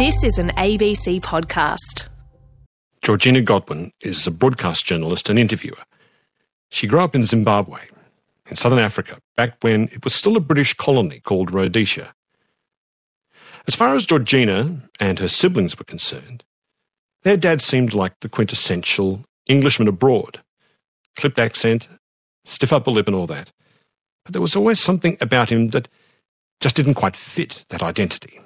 This is an ABC podcast. Georgina Godwin is a broadcast journalist and interviewer. She grew up in Zimbabwe, in southern Africa, back when it was still a British colony called Rhodesia. As far as Georgina and her siblings were concerned, their dad seemed like the quintessential Englishman abroad. Clipped accent, stiff upper lip, and all that. But there was always something about him that just didn't quite fit that identity.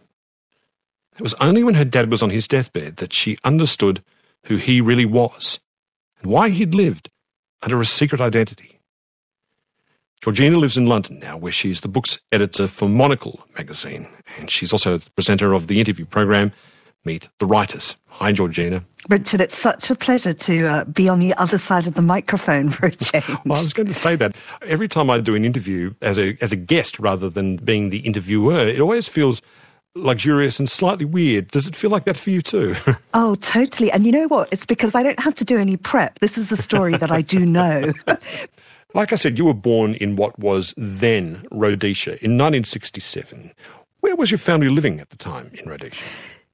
It was only when her dad was on his deathbed that she understood who he really was and why he'd lived under a secret identity. Georgina lives in London now, where she's the book's editor for Monocle magazine, and she's also the presenter of the interview program Meet the Writers. Hi, Georgina. Richard, it's such a pleasure to uh, be on the other side of the microphone for a change. Well, I was going to say that every time I do an interview as a as a guest rather than being the interviewer, it always feels luxurious and slightly weird. Does it feel like that for you too? oh, totally. And you know what? It's because I don't have to do any prep. This is a story that I do know. like I said, you were born in what was then Rhodesia in 1967. Where was your family living at the time in Rhodesia?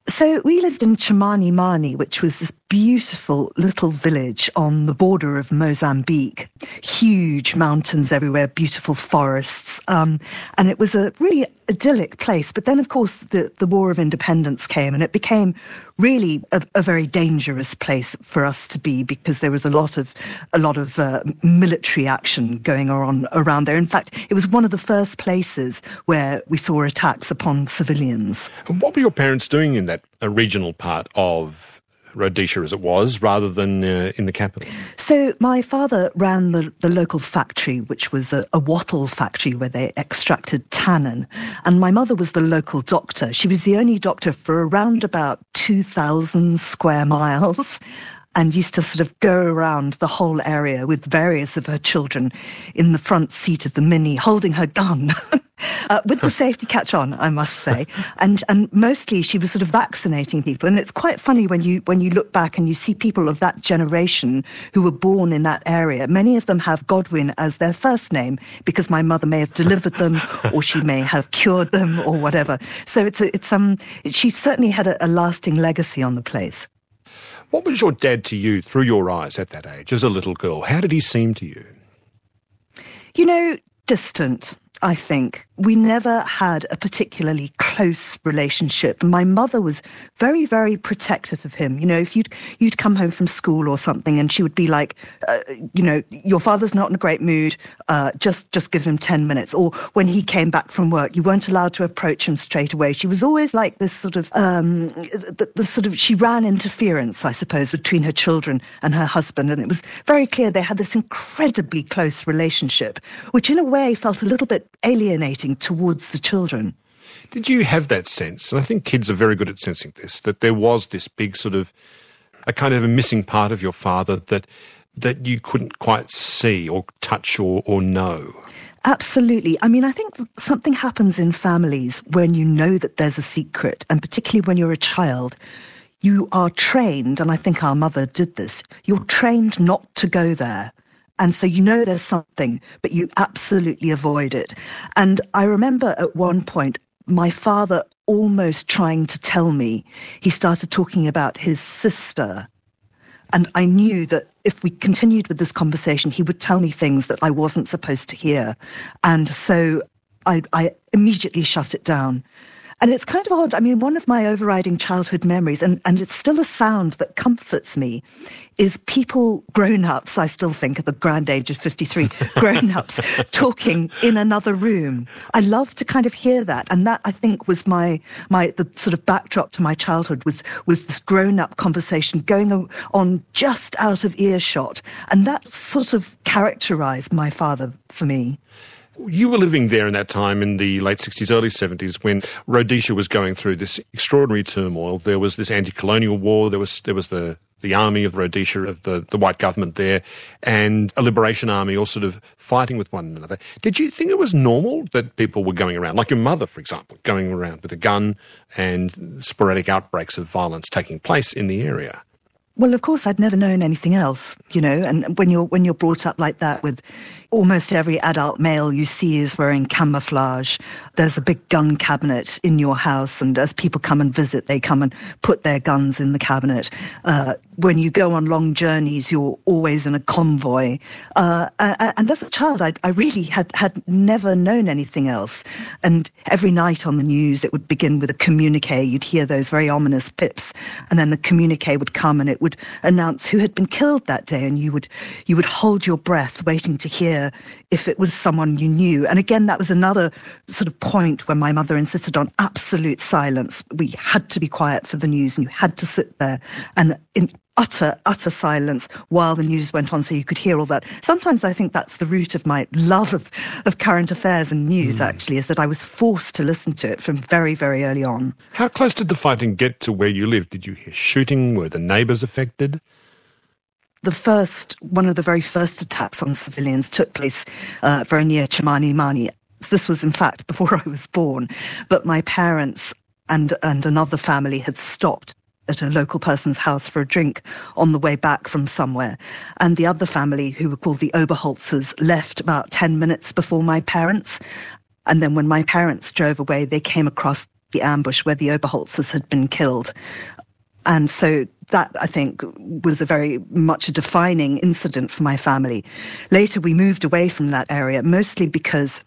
So we lived in Chimanimani, which was this beautiful little village on the border of Mozambique. Huge mountains everywhere, beautiful forests. Um, and it was a really idyllic place. But then, of course, the, the War of Independence came and it became really a, a very dangerous place for us to be because there was a lot of, a lot of uh, military action going on around there. In fact, it was one of the first places where we saw attacks upon civilians. And what were your parents doing in that regional part of Rhodesia as it was, rather than uh, in the capital? So my father ran the, the local factory, which was a, a, wattle factory where they extracted tannin. And my mother was the local doctor. She was the only doctor for around about 2,000 square miles and used to sort of go around the whole area with various of her children in the front seat of the Mini holding her gun. uh, with the safety catch on, I must say, and and mostly she was sort of vaccinating people, and it's quite funny when you when you look back and you see people of that generation who were born in that area. Many of them have Godwin as their first name because my mother may have delivered them, or she may have cured them, or whatever. So it's a, it's um she certainly had a, a lasting legacy on the place. What was your dad to you through your eyes at that age as a little girl? How did he seem to you? You know, distant. I think. We never had a particularly close relationship. My mother was very, very protective of him. You know, if you'd you'd come home from school or something, and she would be like, uh, you know, your father's not in a great mood. Uh, just just give him ten minutes. Or when he came back from work, you weren't allowed to approach him straight away. She was always like this sort of um, the, the sort of she ran interference, I suppose, between her children and her husband, and it was very clear they had this incredibly close relationship, which in a way felt a little bit alienating towards the children. Did you have that sense? And I think kids are very good at sensing this, that there was this big sort of a kind of a missing part of your father that that you couldn't quite see or touch or, or know. Absolutely. I mean, I think something happens in families when you know that there's a secret, and particularly when you're a child, you are trained, and I think our mother did this, you're trained not to go there. And so you know there's something, but you absolutely avoid it. And I remember at one point, my father almost trying to tell me, he started talking about his sister. And I knew that if we continued with this conversation, he would tell me things that I wasn't supposed to hear. And so I, I immediately shut it down. And it's kind of odd. I mean, one of my overriding childhood memories, and, and it's still a sound that comforts me, is people, grown ups, I still think at the grand age of 53, grown ups talking in another room. I love to kind of hear that. And that, I think, was my, my, the sort of backdrop to my childhood was, was this grown up conversation going on just out of earshot. And that sort of characterized my father for me. You were living there in that time in the late 60s, early 70s when Rhodesia was going through this extraordinary turmoil. There was this anti-colonial war. There was, there was the, the army of Rhodesia, of the, the white government there, and a liberation army all sort of fighting with one another. Did you think it was normal that people were going around, like your mother, for example, going around with a gun and sporadic outbreaks of violence taking place in the area? Well, of course, I'd never known anything else, you know. And when you're when you're brought up like that, with almost every adult male you see is wearing camouflage. There's a big gun cabinet in your house, and as people come and visit, they come and put their guns in the cabinet. Uh, when you go on long journeys, you're always in a convoy. Uh, and as a child, I, I, really had, had never known anything else. And every night on the news, it would begin with a communique. You'd hear those very ominous pips, and then the communique would come and it would announce who had been killed that day, and you would you would hold your breath, waiting to hear if it was someone you knew. And again, that was another sort of point where my mother insisted on absolute silence. We had to be quiet for the news, and you had to sit there and in utter, utter silence while the news went on so you could hear all that. Sometimes I think that's the root of my love of, of current affairs and news, mm. actually, is that I was forced to listen to it from very, very early on. How close did the fighting get to where you lived? Did you hear shooting? Were the neighbours affected? The first, one of the very first attacks on civilians took place uh, very near Chimanimani. This was, in fact, before I was born, but my parents and, and another family had stopped at a local person's house for a drink on the way back from somewhere. And the other family, who were called the Oberholzers, left about 10 minutes before my parents. And then when my parents drove away, they came across the ambush where the Oberholzers had been killed. And so that, I think, was a very much a defining incident for my family. Later, we moved away from that area, mostly because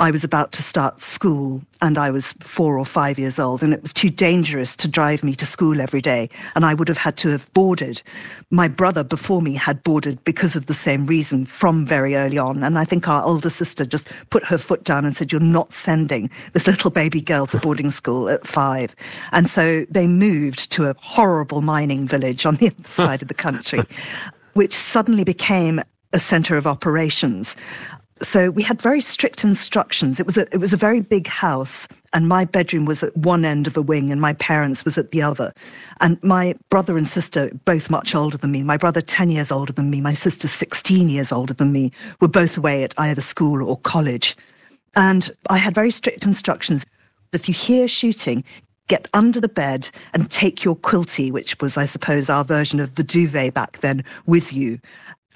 I was about to start school and I was four or five years old and it was too dangerous to drive me to school every day and I would have had to have boarded. My brother before me had boarded because of the same reason from very early on and I think our older sister just put her foot down and said, you're not sending this little baby girl to boarding school at five. And so they moved to a horrible mining village on the other side of the country, which suddenly became a center of operations. So we had very strict instructions. It was a, it was a very big house and my bedroom was at one end of a wing and my parents was at the other. And my brother and sister, both much older than me, my brother 10 years older than me, my sister 16 years older than me, were both away at either school or college. And I had very strict instructions. If you hear shooting, get under the bed and take your quilty, which was, I suppose, our version of the duvet back then, with you.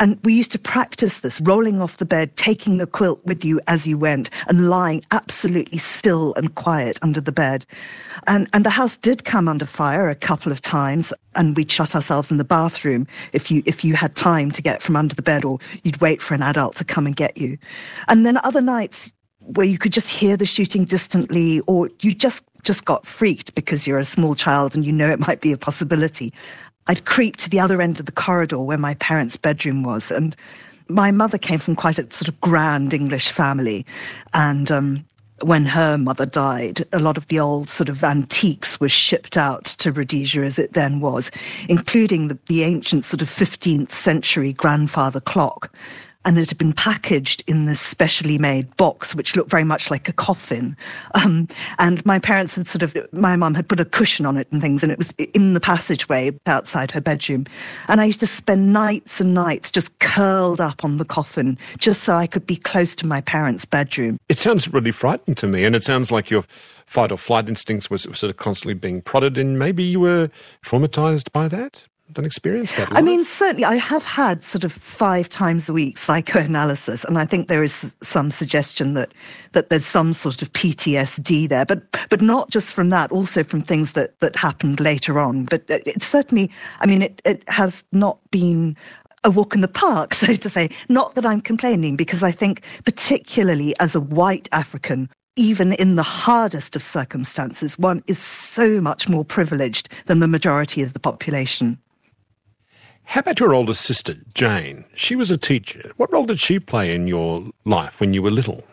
And we used to practice this, rolling off the bed, taking the quilt with you as you went, and lying absolutely still and quiet under the bed. And, and the house did come under fire a couple of times, and we'd shut ourselves in the bathroom if you, if you had time to get from under the bed, or you'd wait for an adult to come and get you. And then other nights, where you could just hear the shooting distantly, or you just just got freaked because you're a small child and you know it might be a possibility. I'd creep to the other end of the corridor where my parents' bedroom was. And my mother came from quite a sort of grand English family. And um, when her mother died, a lot of the old sort of antiques were shipped out to Rhodesia as it then was, including the, the ancient sort of 15th century grandfather clock and it had been packaged in this specially made box, which looked very much like a coffin. Um, and my parents had sort of, my mum had put a cushion on it and things, and it was in the passageway outside her bedroom. And I used to spend nights and nights just curled up on the coffin, just so I could be close to my parents' bedroom. It sounds really frightening to me, and it sounds like your fight or flight instincts was sort of constantly being prodded, and maybe you were traumatized by that? Don't experience that. I mean, certainly, I have had sort of five times a week psychoanalysis, and I think there is some suggestion that that there's some sort of PTSD there, but but not just from that, also from things that that happened later on. But it's certainly, I mean, it it has not been a walk in the park, so to say. Not that I'm complaining, because I think, particularly as a white African, even in the hardest of circumstances, one is so much more privileged than the majority of the population. How about your older sister, Jane? She was a teacher. What role did she play in your life when you were little?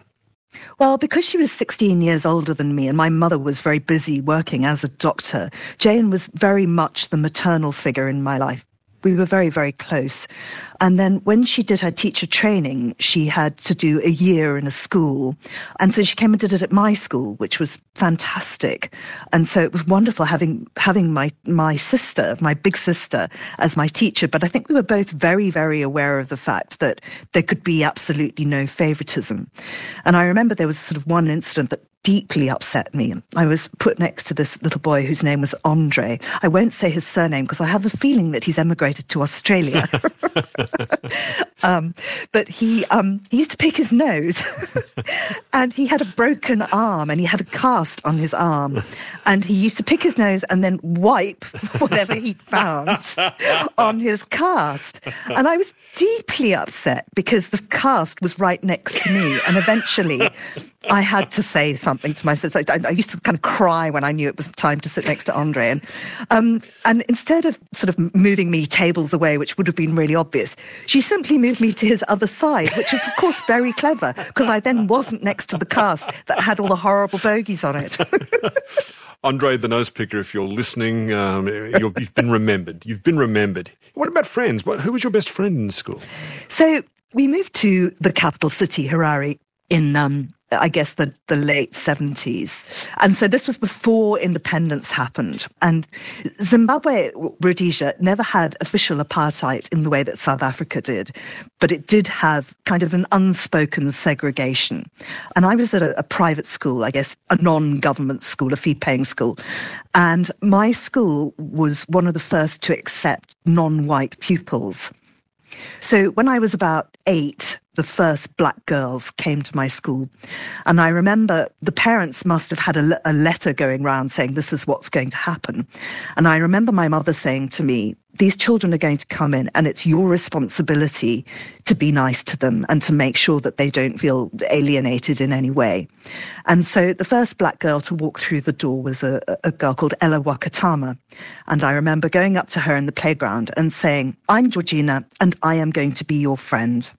Well, because she was 16 years older than me and my mother was very busy working as a doctor, Jane was very much the maternal figure in my life we were very, very close. And then when she did her teacher training, she had to do a year in a school. And so she came and did it at my school, which was fantastic. And so it was wonderful having, having my, my sister, my big sister, as my teacher. But I think we were both very, very aware of the fact that there could be absolutely no favoritism. And I remember there was sort of one incident that deeply upset me. I was put next to this little boy whose name was Andre. I won't say his surname because I have a feeling that he's emigrated to Australia. um, but he, um, he used to pick his nose and he had a broken arm and he had a cast on his arm. And he used to pick his nose and then wipe whatever he found on his cast. And I was deeply upset because the cast was right next to me. And eventually I had to say something to myself. sister. I, I, used to kind of cry when I knew it was time to sit next to Andre. And, um, and instead of sort of moving me tables away, which would have been really obvious, she simply moved me to his other side, which was, of course, very clever because I then wasn't next to the cast that had all the horrible bogies on it. Andre the nose picker, if you're listening, um, you have been remembered. You've been remembered. What about friends? What, who was your best friend in school? So we moved to the capital city, Harare, in um, I guess the, the late 70s. And so this was before independence happened. And Zimbabwe, Rhodesia, never had official apartheid in the way that South Africa did, but it did have kind of an unspoken segregation. And I was at a, a private school, I guess, a non government school, a fee paying school. And my school was one of the first to accept non white pupils. So when I was about eight, the first black girls came to my school. And I remember the parents must have had a, a, letter going round saying, this is what's going to happen. And I remember my mother saying to me, these children are going to come in and it's your responsibility to be nice to them and to make sure that they don't feel alienated in any way. And so the first black girl to walk through the door was a, a girl called Ella Wakatama. And I remember going up to her in the playground and saying, I'm Georgina and I am going to be your friend.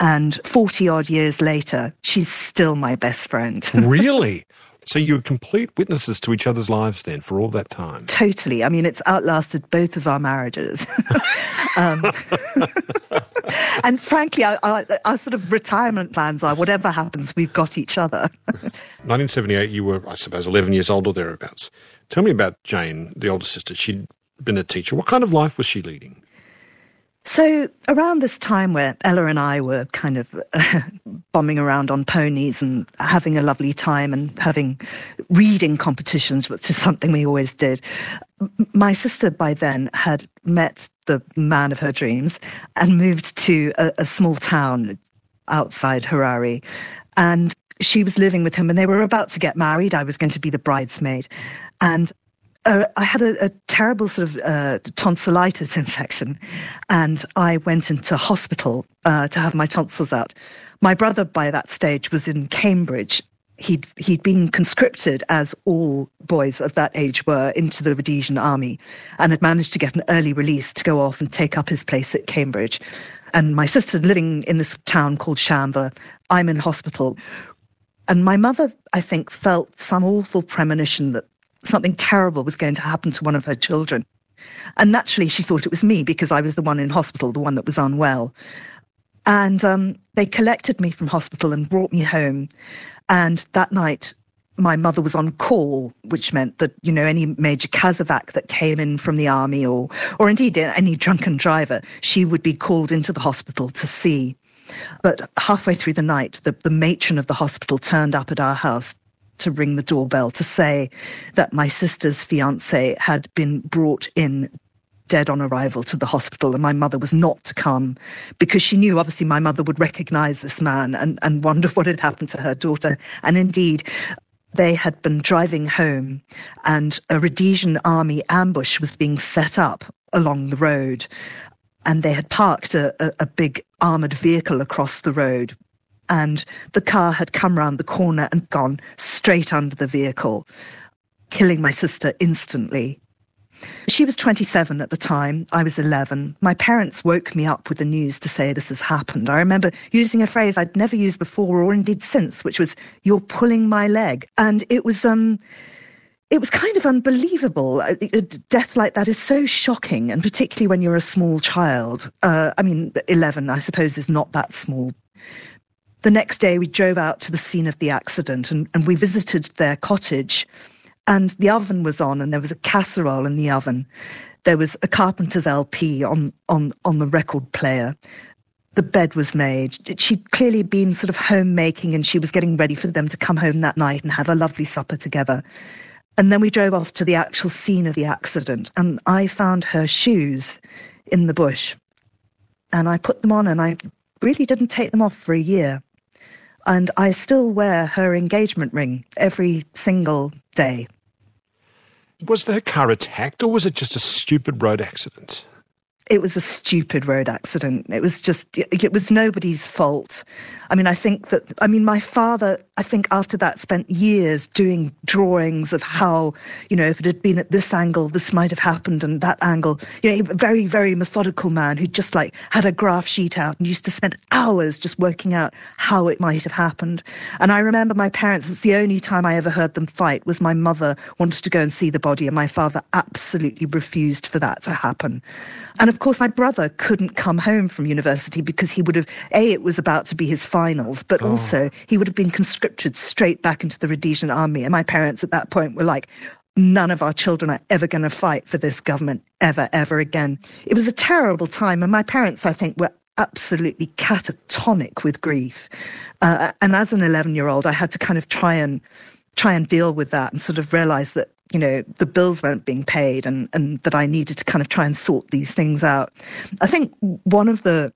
And 40 odd years later, she's still my best friend. really? So you were complete witnesses to each other's lives then for all that time? Totally. I mean, it's outlasted both of our marriages. um, and frankly, our, our, our, sort of retirement plans are whatever happens, we've got each other. 1978, you were, I suppose, 11 years old or thereabouts. Tell me about Jane, the older sister. She'd been a teacher. What kind of life was she leading? So, around this time where Ella and I were kind of bombing around on ponies and having a lovely time and having reading competitions, which is something we always did, my sister by then had met the man of her dreams and moved to a, a small town outside Harare. And she was living with him and they were about to get married. I was going to be the bridesmaid. And uh, I had a, a, terrible sort of uh, tonsillitis infection, and I went into hospital uh, to have my tonsils out. My brother, by that stage, was in Cambridge. He'd he'd been conscripted, as all boys of that age were, into the Rhodesian army, and had managed to get an early release to go off and take up his place at Cambridge. And my sister living in this town called Shamva. I'm in hospital. And my mother, I think, felt some awful premonition that something terrible was going to happen to one of her children. And naturally, she thought it was me because I was the one in hospital, the one that was unwell. And um, they collected me from hospital and brought me home. And that night, my mother was on call, which meant that, you know, any major casevac that came in from the army or, or indeed any drunken driver, she would be called into the hospital to see. But halfway through the night, the, the matron of the hospital turned up at our house to ring the doorbell to say that my sister's fiance had been brought in dead on arrival to the hospital and my mother was not to come because she knew obviously my mother would recognize this man and, and wonder what had happened to her daughter. And indeed, they had been driving home and a Rhodesian army ambush was being set up along the road. And they had parked a, a, a big armored vehicle across the road and the car had come round the corner and gone straight under the vehicle, killing my sister instantly. She was 27 at the time. I was 11. My parents woke me up with the news to say this has happened. I remember using a phrase I'd never used before or indeed since, which was, you're pulling my leg. And it was, um, it was kind of unbelievable. A death like that is so shocking, and particularly when you're a small child. Uh, I mean, 11, I suppose, is not that small. The next day, we drove out to the scene of the accident and, and we visited their cottage. And the oven was on, and there was a casserole in the oven. There was a Carpenter's LP on, on, on the record player. the bed was made. She'd clearly been sort of homemaking and she was getting ready for them to come home that night and have a lovely supper together. And then we drove off to the actual scene of the accident and I found her shoes in the bush. And I put them on and I really didn't take them off for a year. And I still wear her engagement ring every single day. Was the car attacked or was it just a stupid road accident? It was a stupid road accident. It was just, it was nobody's fault. I mean, I think that, I mean, my father, I think after that spent years doing drawings of how, you know, if it had been at this angle, this might have happened and that angle. You know, a very, very methodical man who just like had a graph sheet out and used to spend hours just working out how it might have happened. And I remember my parents, it's the only time I ever heard them fight was my mother wanted to go and see the body and my father absolutely refused for that to happen. And of course, my brother couldn't come home from university because he would have, A, it was about to be his finals, but oh. also he would have been conscripted straight back into the Rhodesian army. And my parents at that point were like, none of our children are ever going to fight for this government ever, ever again. It was a terrible time. And my parents, I think, were absolutely catatonic with grief. Uh, and as an 11 year old, I had to kind of try and try and deal with that and sort of realize that you know, the bills weren't being paid and, and that I needed to kind of try and sort these things out. I think one of the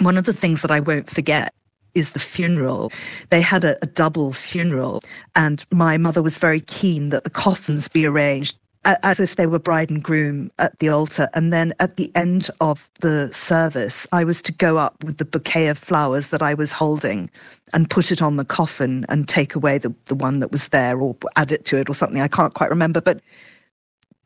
one of the things that I won't forget is the funeral. They had a, a double funeral, and my mother was very keen that the coffins be arranged as if they were bride and groom at the altar. And then at the end of the service, I was to go up with the bouquet of flowers that I was holding and put it on the coffin and take away the, the one that was there or add it to it or something. I can't quite remember. But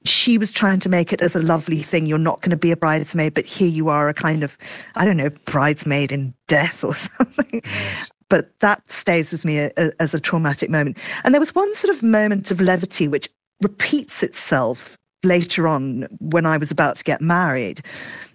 she was trying to make it as a lovely thing. You're not going to be a bridesmaid, but here you are, a kind of, I don't know, bridesmaid in death or something. Yes but that stays with me a, as a traumatic moment. And there was one sort of moment of levity which repeats itself later on when I was about to get married,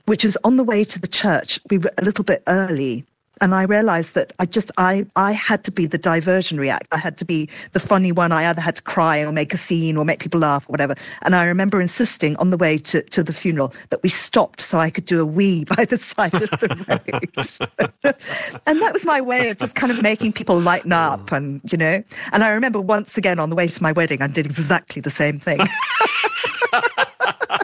which is on the way to the church. We were a little bit early and I realized that I just I I had to be the diversionary act. I had to be the funny one. I either had to cry or make a scene or make people laugh or whatever. And I remember insisting on the way to, to the funeral that we stopped so I could do a wee by the side of the road. and that was my way of just kind of making people lighten up oh. and you know. And I remember once again on the way to my wedding I did exactly the same thing.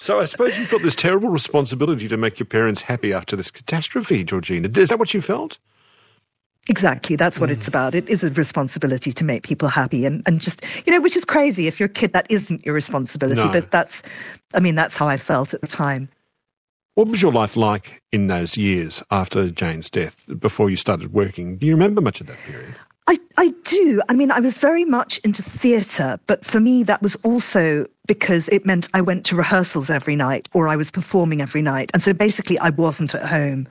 So I suppose you felt this terrible responsibility to make your parents happy after this catastrophe, Georgina. Is that what you felt? Exactly. That's what mm. it's about. It is a responsibility to make people happy and, and just, you know, which is crazy. If you're a kid, that isn't your responsibility. No. But that's, I mean, that's how I felt at the time. What was your life like in those years after Jane's death, before you started working? Do you remember much of that period? I, I do. I mean, I was very much into theatre, but for me, that was also because it meant I went to rehearsals every night or I was performing every night. And so basically, I wasn't at home.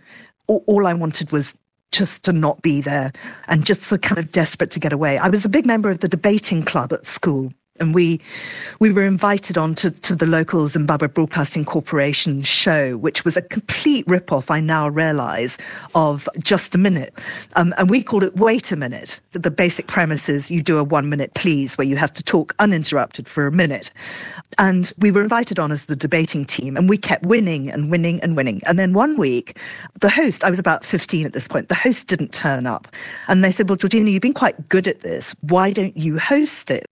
All, all I wanted was just to not be there and just so kind of desperate to get away. I was a big member of the debating club at school and we we were invited on to, to the local Zimbabwe Broadcasting Corporation show, which was a complete rip-off, I now realise, of Just a Minute. Um, and we called it Wait a Minute. The, the basic premise is you do a one-minute please where you have to talk uninterrupted for a minute. And we were invited on as the debating team, and we kept winning and winning and winning. And then one week, the host, I was about 15 at this point, the host didn't turn up. And they said, well, Georgina, you've been quite good at this. Why don't you host it?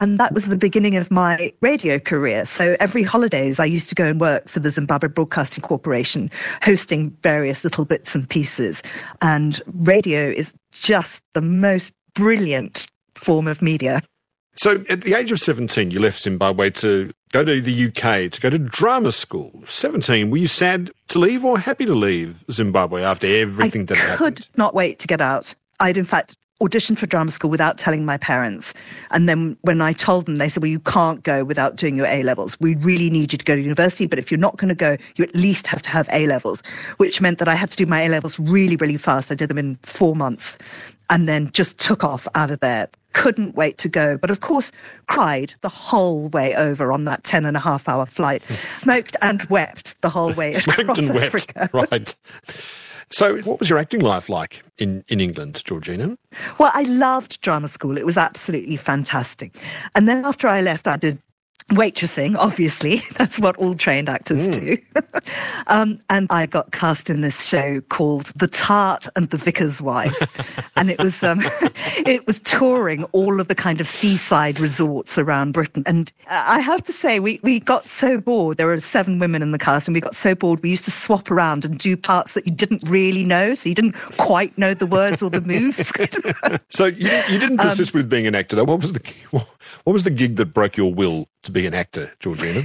And that was the beginning of my radio career. So every holidays, I used to go and work for the Zimbabwe Broadcasting Corporation, hosting various little bits and pieces. And radio is just the most brilliant form of media. So at the age of 17, you left Zimbabwe to go to the UK, to go to drama school. 17, were you sad to leave or happy to leave Zimbabwe after everything I that happened? I could not wait to get out. I'd in fact auditioned for drama school without telling my parents. And then when I told them, they said, well, you can't go without doing your A levels. We really need you to go to university, but if you're not going to go, you at least have to have A levels, which meant that I had to do my A levels really, really fast. I did them in four months and then just took off out of there. Couldn't wait to go. But of course, cried the whole way over on that 10 and a half hour flight. Smoked and wept the whole way Smoked and Africa. wept. Right. So, what was your acting life like in, in England, Georgina? Well, I loved drama school. It was absolutely fantastic. And then after I left, I did waitressing, obviously. That's what all trained actors mm. do. um, and I got cast in this show called The Tart and the Vicar's Wife. and it was, um, it was touring all of the kind of seaside resorts around Britain. And I have to say, we, we got so bored. There were seven women in the cast and we got so bored. We used to swap around and do parts that you didn't really know. So you didn't quite know the words or the moves. so you, you didn't um, persist um, with being an actor though. What was the, what was the gig that broke your will to be an actor, Georgina?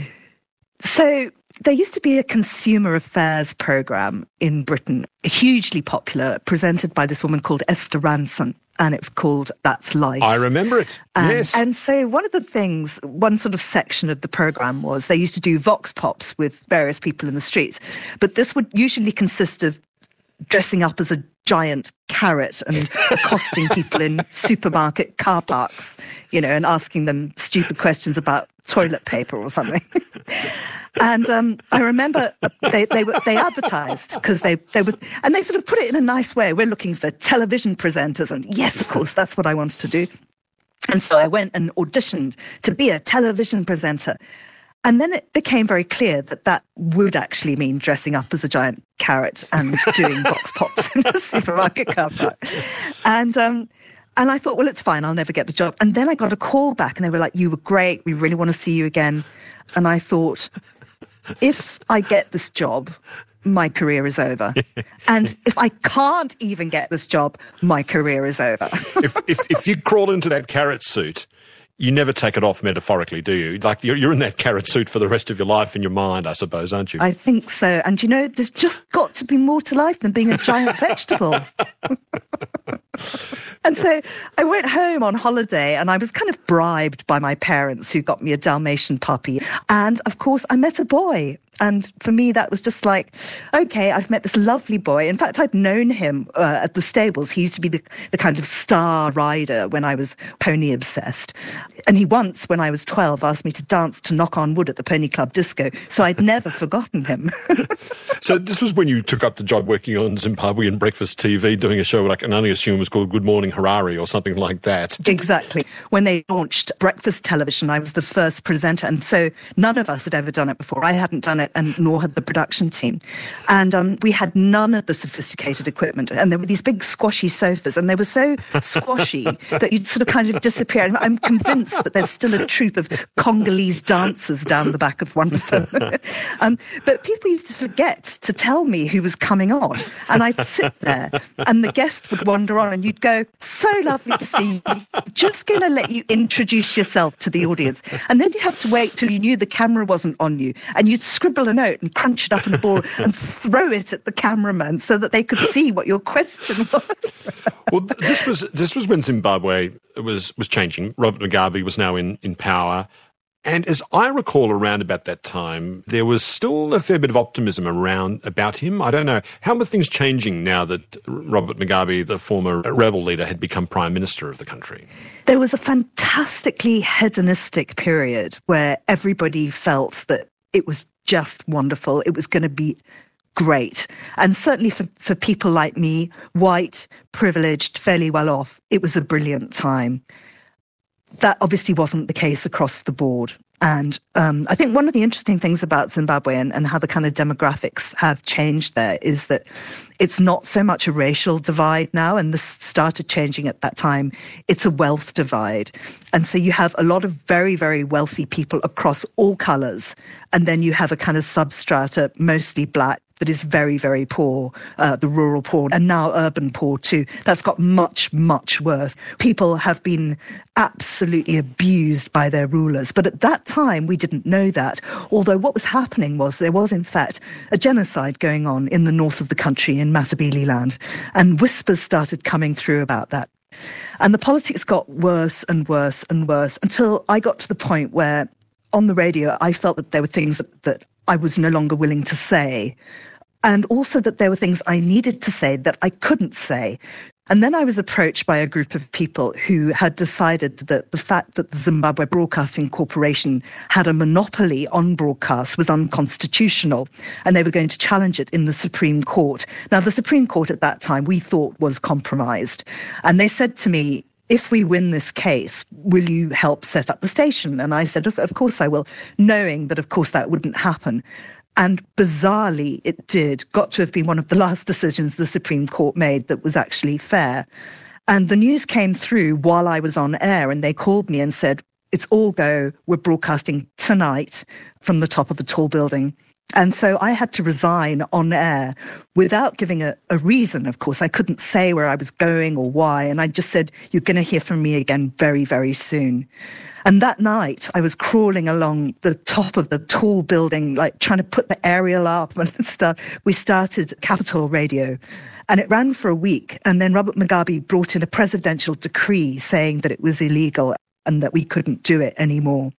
So there used to be a consumer affairs program in Britain, hugely popular, presented by this woman called Esther Rantzen. And it was called That's Life. I remember it. And, yes. And so one of the things, one sort of section of the program was they used to do vox pops with various people in the streets. But this would usually consist of dressing up as a giant carrot and accosting people in supermarket car parks, you know, and asking them stupid questions about toilet paper or something. and um, I remember they they, they advertised because they they were and they sort of put it in a nice way. We're looking for television presenters, and yes, of course, that's what I wanted to do. And so I went and auditioned to be a television presenter. And then it became very clear that that would actually mean dressing up as a giant carrot and doing vox pops in a supermarket car park. And um, and I thought, well, it's fine. I'll never get the job. And then I got a call back, and they were like, "You were great. We really want to see you again." And I thought, if I get this job, my career is over. and if I can't even get this job, my career is over. if, if, if you crawl into that carrot suit you never take it off metaphorically, do you? Like you're, you're in that carrot suit for the rest of your life in your mind, I suppose, aren't you? I think so. And you know, there's just got to be more to life than being a giant vegetable. and so I went home on holiday and I was kind of bribed by my parents who got me a Dalmatian puppy. And of course, I met a boy and for me, that was just like, okay, I've met this lovely boy. In fact, I'd known him uh, at the stables. He used to be the, the kind of star rider when I was pony obsessed. And he once, when I was 12, asked me to dance to Knock on Wood at the Pony Club Disco. So I'd never forgotten him. so this was when you took up the job working on Zimbabwean breakfast TV, doing a show like I can only assume was called Good Morning Harare or something like that. Exactly. When they launched breakfast television, I was the first presenter. And so none of us had ever done it before. I hadn't done it and nor had the production team. And um, we had none of the sophisticated equipment. And there were these big squashy sofas, and they were so squashy that you'd sort of kind of disappear. I'm convinced that there's still a troop of Congolese dancers down the back of one of them. um, but people used to forget to tell me who was coming on. And I'd sit there, and the guest would wander on, and you'd go, So lovely to see you. Just going to let you introduce yourself to the audience. And then you'd have to wait till you knew the camera wasn't on you, and you'd scribble scribble a note and crunch it up in a ball and throw it at the cameraman so that they could see what your question was. well, this was this was when Zimbabwe was was changing. Robert Mugabe was now in in power. And as I recall, around about that time, there was still a fair bit of optimism around about him. I don't know how were things changing now that Robert Mugabe, the former rebel leader, had become prime minister of the country. There was a fantastically hedonistic period where everybody felt that it was just wonderful. It was going to be great. And certainly for, for people like me, white, privileged, fairly well off, it was a brilliant time. That obviously wasn't the case across the board. And um, I think one of the interesting things about Zimbabwe and, and, how the kind of demographics have changed there is that it's not so much a racial divide now, and this started changing at that time. It's a wealth divide. And so you have a lot of very, very wealthy people across all colors. And then you have a kind of substrata, mostly black, that is very, very poor, uh, the rural poor, and now urban poor too. That's got much, much worse. People have been absolutely abused by their rulers. But at that time, we didn't know that. Although what was happening was there was, in fact, a genocide going on in the north of the country in Matabeleland. And whispers started coming through about that. And the politics got worse and worse and worse until I got to the point where on the radio, I felt that there were things that, that I was no longer willing to say and also that there were things I needed to say that I couldn't say. And then I was approached by a group of people who had decided that the fact that the Zimbabwe Broadcasting Corporation had a monopoly on broadcasts was unconstitutional, and they were going to challenge it in the Supreme Court. Now, the Supreme Court at that time we thought was compromised. And they said to me, if we win this case, will you help set up the station? And I said, of, of course I will, knowing that, of course, that wouldn't happen. And bizarrely, it did. Got to have been one of the last decisions the Supreme Court made that was actually fair. And the news came through while I was on air, and they called me and said, It's all go. We're broadcasting tonight from the top of the tall building. And so I had to resign on air without giving a, a, reason, of course. I couldn't say where I was going or why. And I just said, You're going to hear from me again very, very soon. And that night, I was crawling along the top of the tall building, like trying to put the aerial up and stuff. We started Capital Radio. And it ran for a week. And then Robert Mugabe brought in a presidential decree saying that it was illegal and that we couldn't do it anymore.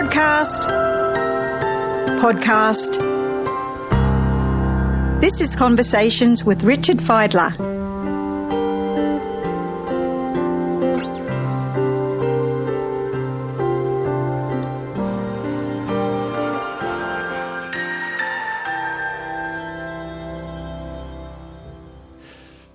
Broadcast. Podcast. This is Conversations with Richard Fidler.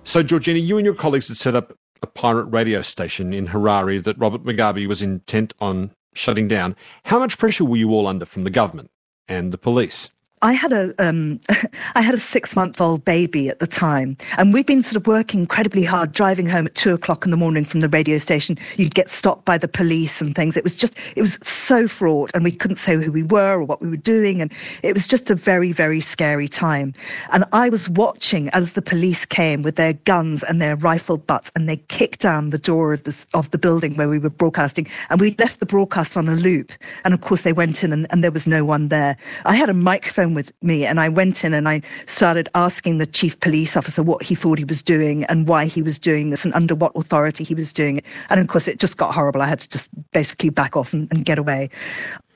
So, Georgina, you and your colleagues had set up a pirate radio station in Harare that Robert Mugabe was intent on shutting down. How much pressure were you all under from the government and the police? I had a um, I had a six month old baby at the time, and we'd been sort of working incredibly hard, driving home at two o'clock in the morning from the radio station. You'd get stopped by the police and things. It was just it was so fraught, and we couldn't say who we were or what we were doing, and it was just a very very scary time. And I was watching as the police came with their guns and their rifle butts, and they kicked down the door of the of the building where we were broadcasting, and we left the broadcast on a loop. And of course, they went in, and, and there was no one there. I had a microphone with me and I went in and I started asking the chief police officer what he thought he was doing and why he was doing this and under what authority he was doing it. And of course, it just got horrible. I had to just basically back off and, and get away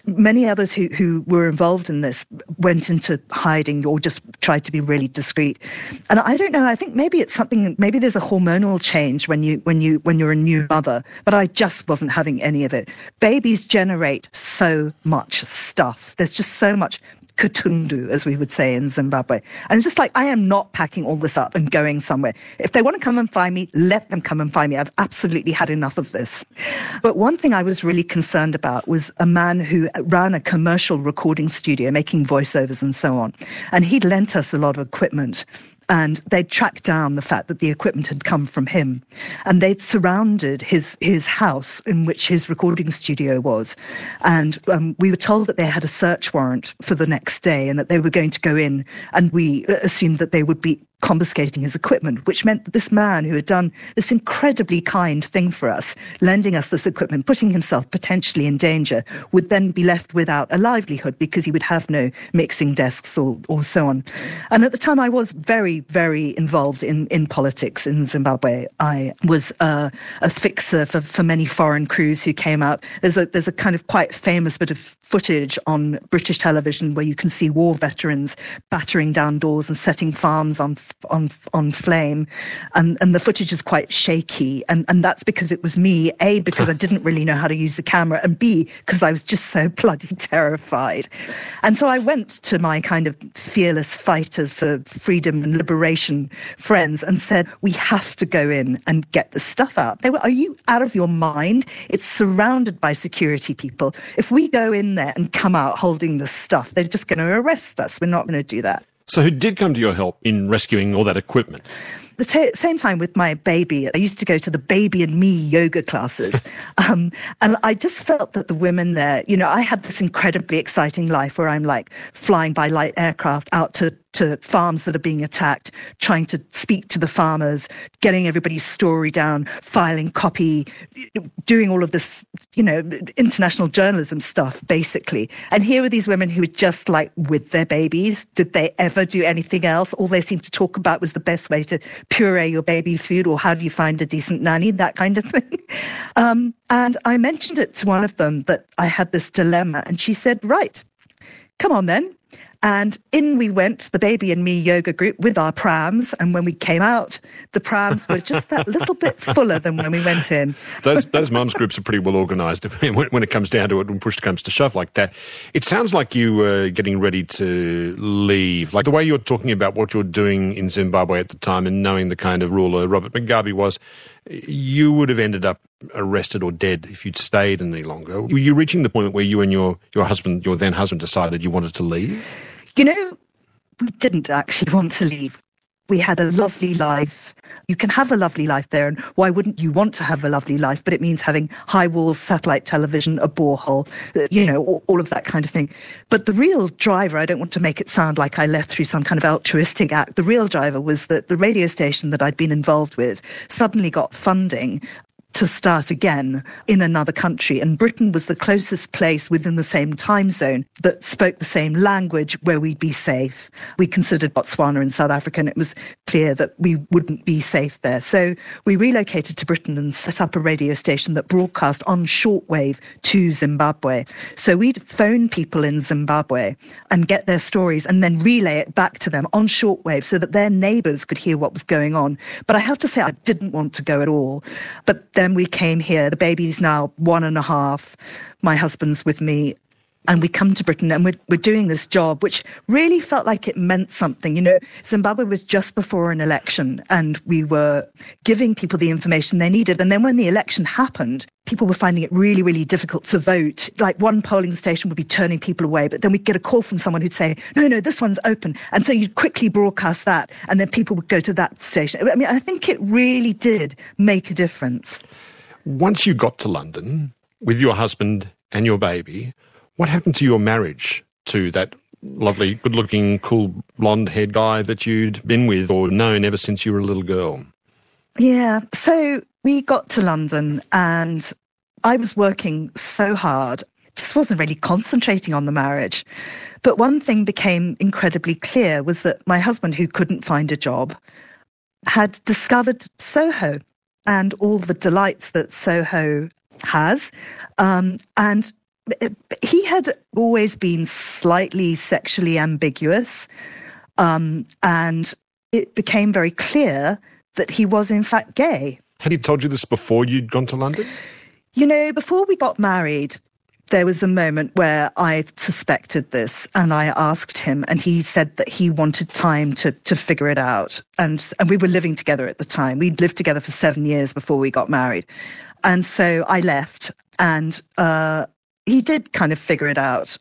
many others who, who were involved in this went into hiding or just tried to be really discreet. And I don't know, I think maybe it's something maybe there's a hormonal change when you when you when you're a new mother, but I just wasn't having any of it. Babies generate so much stuff. There's just so much katundu, as we would say in Zimbabwe. And just like, I am not packing all this up and going somewhere. If they want to come and find me, let them come and find me. I've absolutely had enough of this. But one thing I was really concerned about was a man who ran a commercial recording studio making voiceovers and so on. And he'd lent us a lot of equipment and they'd tracked down the fact that the equipment had come from him. And they'd surrounded his his house in which his recording studio was. And um, we were told that they had a search warrant for the next day and that they were going to go in and we assumed that they would be confiscating his equipment, which meant that this man who had done this incredibly kind thing for us, lending us this equipment, putting himself potentially in danger, would then be left without a livelihood because he would have no mixing desks or, or so on. And at the time, I was very, very involved in, in politics in Zimbabwe. I was uh, a fixer for, for many foreign crews who came out. There's a, there's a kind of quite famous bit of footage on British television where you can see war veterans battering down doors and setting farms on on on flame, and and the footage is quite shaky, and and that's because it was me. A because I didn't really know how to use the camera, and B because I was just so bloody terrified, and so I went to my kind of fearless fighters for freedom and liberation friends and said, we have to go in and get the stuff out. They were, are you out of your mind? It's surrounded by security people. If we go in there and come out holding the stuff, they're just going to arrest us. We're not going to do that. So, who did come to your help in rescuing all that equipment? the t- same time with my baby, I used to go to the baby and me yoga classes. Um, and I just felt that the women there, you know, I had this incredibly exciting life where I'm like flying by light aircraft out to to farms that are being attacked, trying to speak to the farmers, getting everybody's story down, filing copy, doing all of this, you know, international journalism stuff, basically. And here were these women who were just like with their babies. Did they ever do anything else? All they seemed to talk about was the best way to puree your baby food or how do you find a decent nanny, that kind of thing. Um, and I mentioned it to one of them that I had this dilemma, and she said, Right, come on then And in we went, the baby and me yoga group with our prams. And when we came out, the prams were just that little bit fuller than when we went in. those those mums groups are pretty well organised when, it comes down to it when push comes to shove like that. It sounds like you were getting ready to leave. Like the way you're talking about what you're doing in Zimbabwe at the time and knowing the kind of ruler Robert Mugabe was, you would have ended up arrested or dead if you'd stayed any longer. Were you reaching the point where you and your, your husband, your then husband, decided you wanted to leave? You know, we didn't actually want to leave. We had a lovely life. You can have a lovely life there, and why wouldn't you want to have a lovely life? But it means having high walls, satellite television, a borehole, uh, you know, all, all of that kind of thing. But the real driver, I don't want to make it sound like I left through some kind of altruistic act. The real driver was that the radio station that I'd been involved with suddenly got funding to start again in another country. And Britain was the closest place within the same time zone that spoke the same language where we'd be safe. We considered Botswana and South Africa, and it was clear that we wouldn't be safe there. So we relocated to Britain and set up a radio station that broadcast on shortwave to Zimbabwe. So we'd phone people in Zimbabwe and get their stories and then relay it back to them on shortwave so that their neighbors could hear what was going on. But I have to say, I didn't want to go at all. But then we came here. The baby's now one and a half. My husband's with me. And we come to Britain and we're, we're doing this job, which really felt like it meant something. You know, Zimbabwe was just before an election and we were giving people the information they needed. And then when the election happened, people were finding it really, really difficult to vote. Like one polling station would be turning people away, but then we'd get a call from someone who'd say, no, no, this one's open. And so you'd quickly broadcast that and then people would go to that station. I mean, I think it really did make a difference. Once you got to London with your husband and your baby, what happened to your marriage to that lovely, good looking, cool, blonde haired guy that you'd been with or known ever since you were a little girl? Yeah. So we got to London and I was working so hard, just wasn't really concentrating on the marriage. But one thing became incredibly clear was that my husband, who couldn't find a job, had discovered Soho and all the delights that Soho has. Um, and he had always been slightly sexually ambiguous. Um, and it became very clear that he was, in fact, gay. Had he told you this before you'd gone to London? You know, before we got married, there was a moment where I suspected this and I asked him and he said that he wanted time to, to figure it out. And, and we were living together at the time. We'd lived together for seven years before we got married. And so I left and, uh, he did kind of figure it out.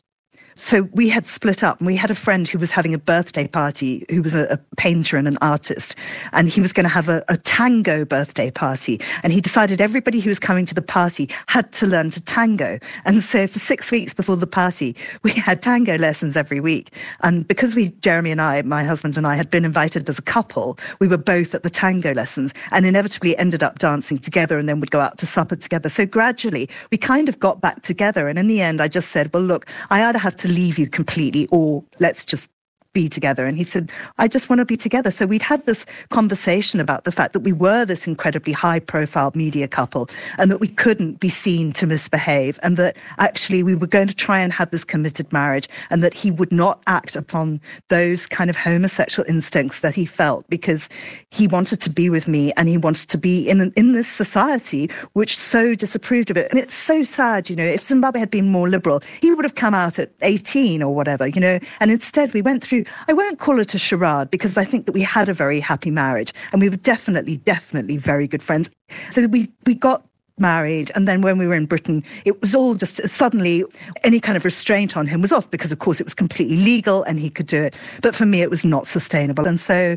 So we had split up and we had a friend who was having a birthday party who was a, a painter and an artist. And he was going to have a, a, tango birthday party. And he decided everybody who was coming to the party had to learn to tango. And so for six weeks before the party, we had tango lessons every week. And because we, Jeremy and I, my husband and I, had been invited as a couple, we were both at the tango lessons and inevitably ended up dancing together and then would go out to supper together. So gradually we kind of got back together. And in the end, I just said, well, look, I either have to leave you completely or let's just be together. And he said, I just want to be together. So we'd had this conversation about the fact that we were this incredibly high profile media couple and that we couldn't be seen to misbehave and that actually we were going to try and have this committed marriage and that he would not act upon those kind of homosexual instincts that he felt because he wanted to be with me and he wanted to be in, in this society which so disapproved of it. And it's so sad, you know, if Zimbabwe had been more liberal, he would have come out at 18 or whatever, you know, and instead we went through I won't call it a charade because I think that we had a very happy marriage and we were definitely, definitely very good friends. So we, we got married and then when we were in britain it was all just suddenly any kind of restraint on him was off because of course it was completely legal and he could do it. But for me it was not sustainable. And so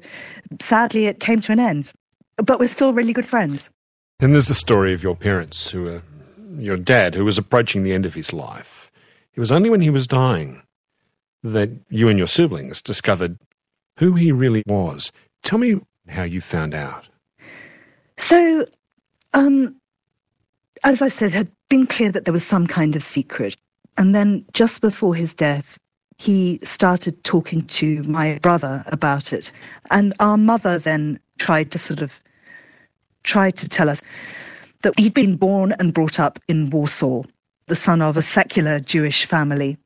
sadly it came to an end. But we're still really good friends. Then there's the story of your parents who were your dad who was approaching the end of his life. It was only when he was dying that you and your siblings discovered who he really was. Tell me how you found out. So, um, as I said, it had been clear that there was some kind of secret. And then just before his death, he started talking to my brother about it. And our mother then tried to sort of try to tell us that he'd been born and brought up in Warsaw, the son of a secular Jewish family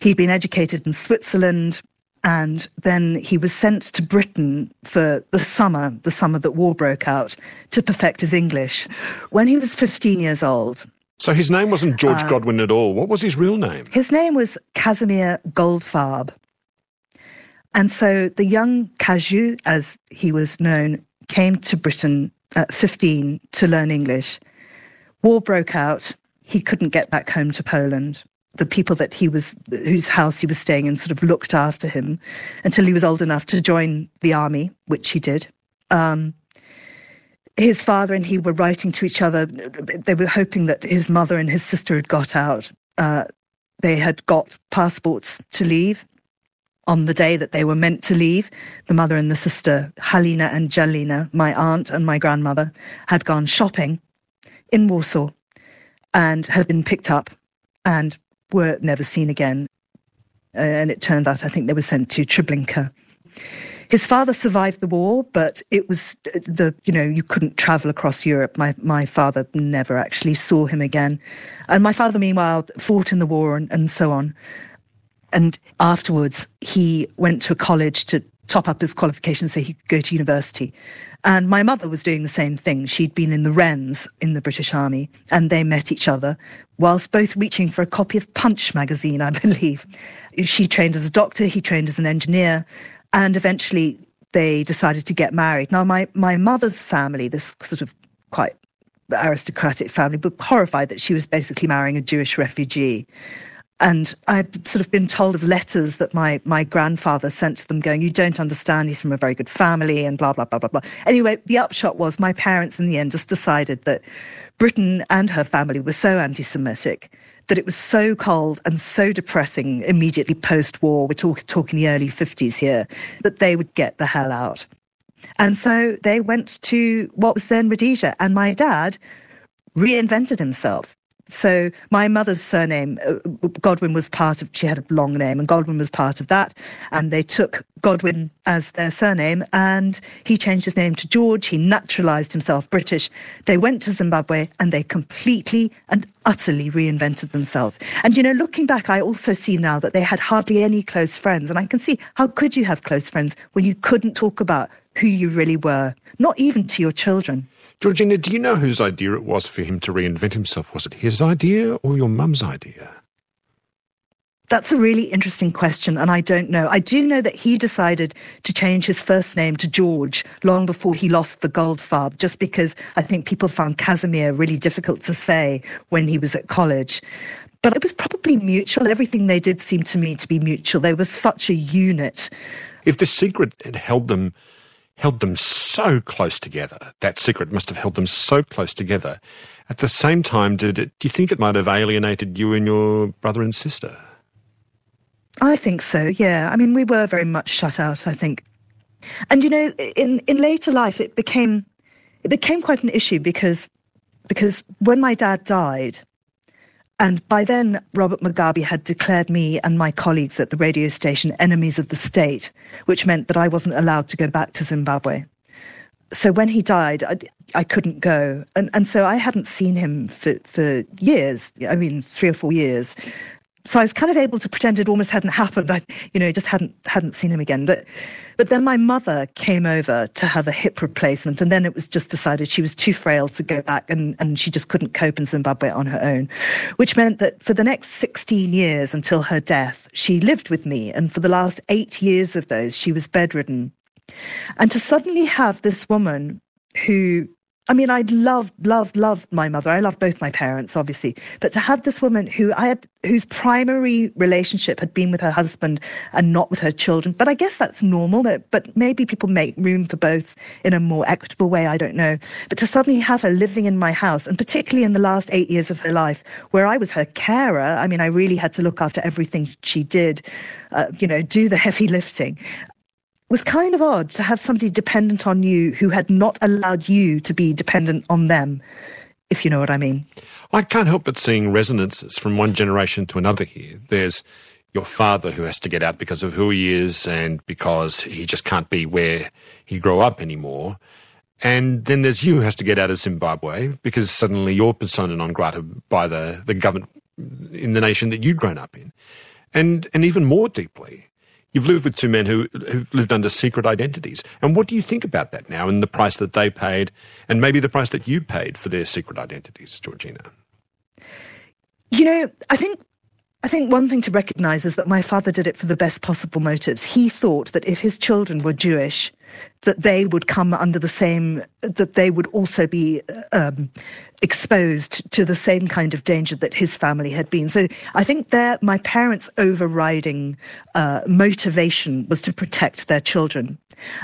He'd been educated in Switzerland, and then he was sent to Britain for the summer, the summer that war broke out, to perfect his English. When he was 15 years old, So his name wasn't George Uh, Godwin at all. What was his real name? his name was Casimir Goldfarb. And so the young Caju, as he was known, came to Britain at 15 to learn English. War broke out. He couldn't get back home to Poland. The people that he was, whose house he was staying in, sort of looked after him until he was old enough to join the army, which he did. Um, his father and he were writing to each other. They were hoping that his mother and his sister had got out. Uh, they had got passports to leave on the day that they were meant to leave. The mother and the sister, Halina and Jalina, my aunt and my grandmother, had gone shopping in Warsaw and had been picked up and were never seen again. And it turns out, I think they were sent to Treblinka. His father survived the war, but it was uh, the you know you couldn't travel across Europe. My my father never actually saw him again, and my father meanwhile fought in the war and, and so on. And afterwards, he went to a college to top up his qualifications so he could go to university. And my mother was doing the same thing. She'd been in the Wrens in the British Army, and they met each other whilst both reaching for a copy of Punch magazine, I believe. She trained as a doctor, he trained as an engineer, and eventually they decided to get married. Now, my, my mother's family, this sort of quite aristocratic family, were horrified that she was basically marrying a Jewish refugee. And I've sort of been told of letters that my, my grandfather sent to them going, You don't understand, he's from a very good family, and blah, blah, blah, blah, blah. Anyway, the upshot was my parents in the end just decided that Britain and her family were so anti Semitic that it was so cold and so depressing immediately post war, we're talk, talking the early 50s here, that they would get the hell out. And so they went to what was then Rhodesia, and my dad reinvented himself. So my mother's surname, uh, Godwin, was part of. She had a long name, and Godwin was part of that. And they took Godwin as their surname, and he changed his name to George. He naturalized himself British. They went to Zimbabwe, and they completely and utterly reinvented themselves. And you know, looking back, I also see now that they had hardly any close friends, and I can see how could you have close friends when you couldn't talk about who you really were, not even to your children. Georgina, do you know whose idea it was for him to reinvent himself? Was it his idea or your mum's idea? That's a really interesting question, and I don't know. I do know that he decided to change his first name to George long before he lost the Goldfarb, just because I think people found Casimir really difficult to say when he was at college. But it was probably mutual. Everything they did seemed to me to be mutual. They were such a unit. If the secret had held them held them so close together, that secret must have held them so close together. At the same time, did it, do you think it might have alienated you and your brother and sister? I think so, yeah. I mean, we were very much shut out, I think. And you know, in, in later life, it became it became quite an issue because because when my dad died, and by then Robert Mugabe had declared me and my colleagues at the radio station enemies of the state, which meant that I wasn't allowed to go back to Zimbabwe. So when he died, I, I couldn't go, and and so I hadn't seen him for for years. I mean, three or four years so I was kind of able to pretend it almost hadn't happened. I, you know, just hadn't hadn't seen him again. But but then my mother came over to have a hip replacement, and then it was just decided she was too frail to go back, and and she just couldn't cope in Zimbabwe on her own, which meant that for the next sixteen years until her death, she lived with me, and for the last eight years of those, she was bedridden, and to suddenly have this woman who I mean, I'd loved, loved, loved my mother. I love both my parents, obviously. But to have this woman who I had, whose primary relationship had been with her husband and not with her children. But I guess that's normal. But maybe people make room for both in a more equitable way. I don't know. But to suddenly have her living in my house, and particularly in the last eight years of her life, where I was her carer. I mean, I really had to look after everything she did. Uh, you know, do the heavy lifting was kind of odd to have somebody dependent on you who had not allowed you to be dependent on them, if you know what I mean. I can't help but seeing resonances from one generation to another here. There's your father who has to get out because of who he is and because he just can't be where he grew up anymore. And then there's you who has to get out of Zimbabwe because suddenly you're persona non grata by the, the government in the nation that you'd grown up in. And, and even more deeply, you've lived with two men who, who've lived under secret identities. And what do you think about that now and the price that they paid and maybe the price that you paid for their secret identities, Georgina? You know, I think I think one thing to recognize is that my father did it for the best possible motives. He thought that if his children were Jewish, that they would come under the same, that they would also be um, exposed to the same kind of danger that his family had been. So I think there, my parents' overriding uh, motivation was to protect their children.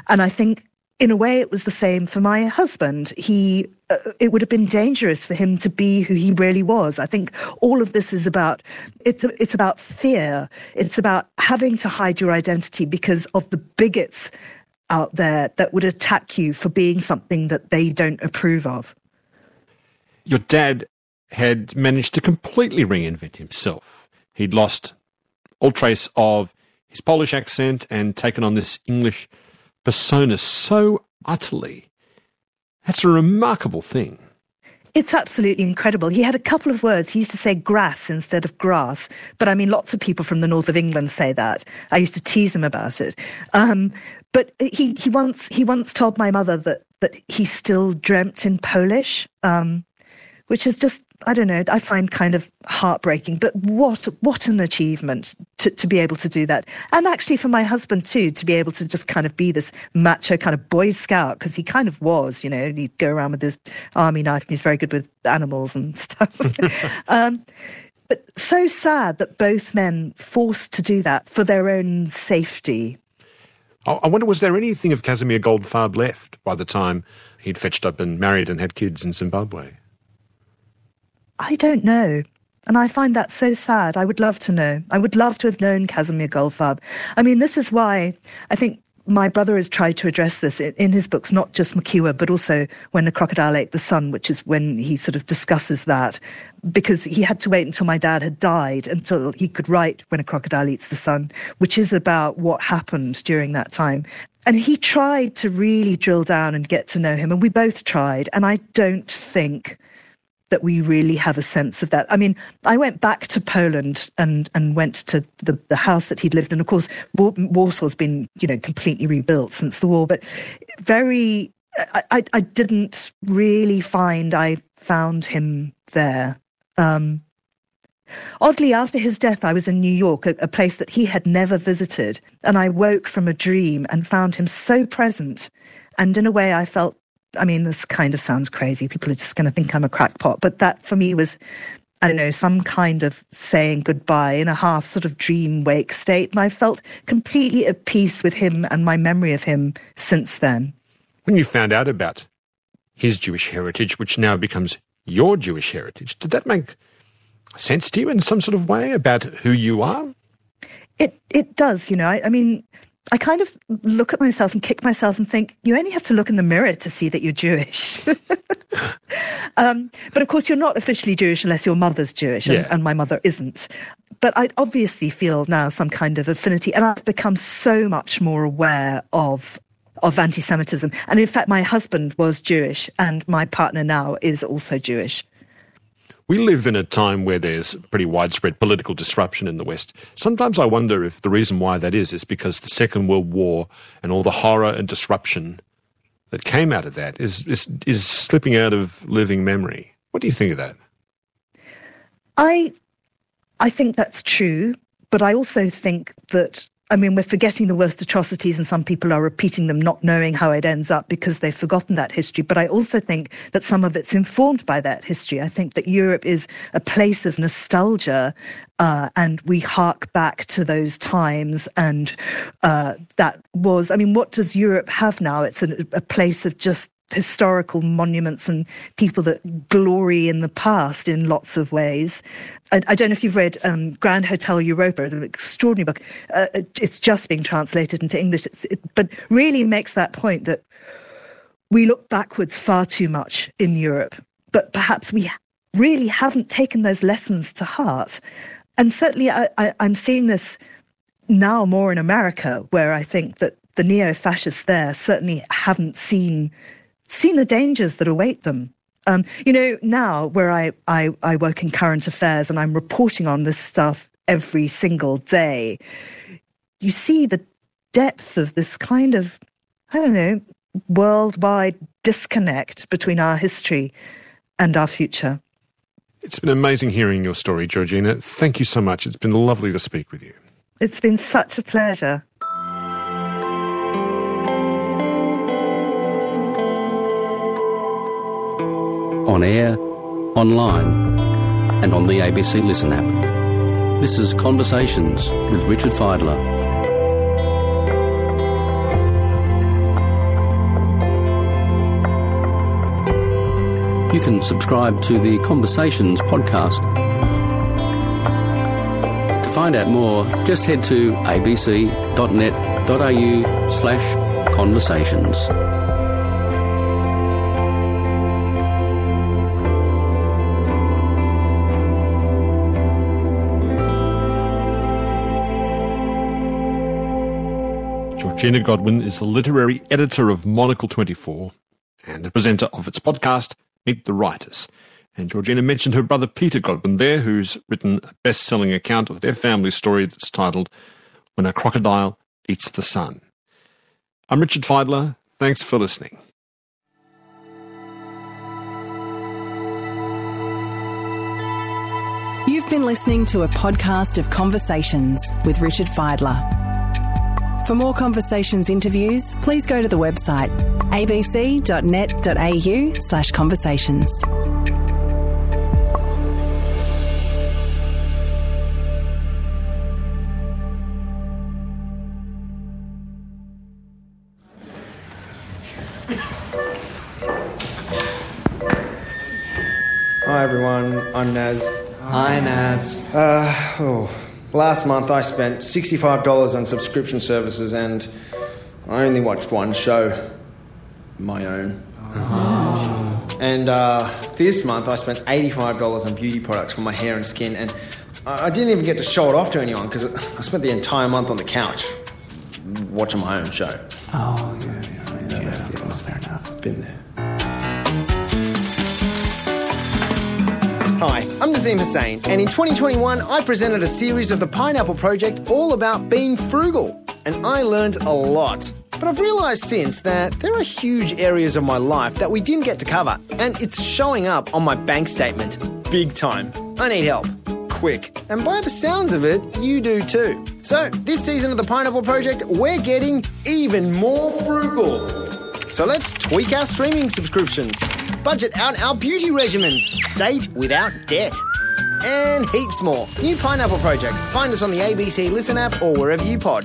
And I think in a way, it was the same for my husband. He, uh, it would have been dangerous for him to be who he really was. I think all of this is about it's it's about fear. It's about having to hide your identity because of the bigots out there that would attack you for being something that they don't approve of. Your dad had managed to completely reinvent himself. He'd lost all trace of his Polish accent and taken on this English persona so utterly. That's a remarkable thing. It's absolutely incredible. He had a couple of words. He used to say grass instead of grass. But I mean, lots of people from the north of England say that. I used to tease him about it. Um, but he, he once he once told my mother that that he still dreamt in Polish. Um, which is just I don't know. I find kind of heartbreaking. But what what an achievement to to be able to do that, and actually for my husband too, to be able to just kind of be this macho kind of boy scout because he kind of was. You know, he'd go around with his army knife, and he's very good with animals and stuff. um, but so sad that both men forced to do that for their own safety. I wonder, was there anything of Casimir Goldfarb left by the time he'd fetched up and married and had kids in Zimbabwe? I don't know. And I find that so sad. I would love to know. I would love to have known Casimir Goldfarb. I mean, this is why I think my brother has tried to address this in his books, not just Mukiwa, but also When the Crocodile Ate the Sun, which is when he sort of discusses that, because he had to wait until my dad had died until he could write When a Crocodile Eats the Sun, which is about what happened during that time. And he tried to really drill down and get to know him, and we both tried. And I don't think that we really have a sense of that. I mean, I went back to Poland and, and went to the, the house that he'd lived in. Of course, Warsaw's been, you know, completely rebuilt since the war, but very, I, I, didn't really find I found him there. Um, Oddly, after his death, I was in New York, a, a, place that he had never visited, and I woke from a dream and found him so present. And in a way, I felt I mean, this kind of sounds crazy. People are just going to think I'm a crackpot. But that for me was, I don't know, some kind of saying goodbye in a half sort of dream wake state. And I felt completely at peace with him and my memory of him since then. When you found out about his Jewish heritage, which now becomes your Jewish heritage, did that make sense to you in some sort of way about who you are? It it does, you know. I, I mean, I kind of look at myself and kick myself and think, you only have to look in the mirror to see that you're Jewish. um, but of course, you're not officially Jewish unless your mother's Jewish, and, yeah. and my mother isn't. But I obviously feel now some kind of affinity, and I've become so much more aware of of anti-Semitism. And in fact, my husband was Jewish, and my partner now is also Jewish. We live in a time where there's pretty widespread political disruption in the West. Sometimes I wonder if the reason why that is is because the Second World War and all the horror and disruption that came out of that is, is, is slipping out of living memory. What do you think of that? I, I think that's true, but I also think that I mean, we're forgetting the worst atrocities, and some people are repeating them, not knowing how it ends up because they've forgotten that history. But I also think that some of it's informed by that history. I think that Europe is a place of nostalgia, uh, and we hark back to those times. And uh, that was, I mean, what does Europe have now? It's a, a place of just historical monuments and people that glory in the past in lots of ways. I, I don't know if you've read um, Grand Hotel Europa, an extraordinary book. Uh, it's just being translated into English, it, but really makes that point that we look backwards far too much in Europe, but perhaps we really haven't taken those lessons to heart. And certainly, I, I, I'm seeing this now more in America, where I think that the neo fascists there certainly haven't seen seen the dangers that await them. Um, you know, now where I, I, I work in current affairs and I'm reporting on this stuff every single day, you see the depth of this kind of, I don't know, worldwide disconnect between our history and our future. It's been amazing hearing your story, Georgina. Thank you so much. It's been lovely to speak with you. It's been such a pleasure. On air, online, and on the ABC Listen app. This is Conversations with Richard Fidler. you can subscribe to the Conversations podcast. To find out more, just head to abc.net.au slash conversations. Georgina Godwin is the literary editor of Monocle 24 and the presenter of its podcast, Meet the Writers. And Georgina mentioned her brother Peter Godwin there, who's written a best selling account of their family story that's titled When a Crocodile Eats the Sun. I'm Richard Fidler. Thanks for listening. You've been listening to a podcast of Conversations with Richard Fidler. For more Conversations interviews, please go to the website abc.net.au slash conversations. Hi everyone, I'm Naz. Hi Naz. Uh, oh, last month I spent $65 on subscription services and I only watched one show my own. Oh. And uh, this month I spent $85 on beauty products for my hair and skin, and I didn't even get to show it off to anyone because I spent the entire month on the couch watching my own show. Oh, yeah, yeah, yeah, yeah, yeah fair enough. Been there. Hi, I'm Nazim Hussain, and in 2021 I presented a series of the Pineapple Project all about being frugal, and I learned a lot. But I've realised since that there are huge areas of my life that we didn't get to cover, and it's showing up on my bank statement. Big time. I need help. Quick. And by the sounds of it, you do too. So, this season of the Pineapple Project, we're getting even more frugal. So let's tweak our streaming subscriptions, budget out our beauty regimens, date without debt, and heaps more. New Pineapple Project. Find us on the ABC Listen app or wherever you pod.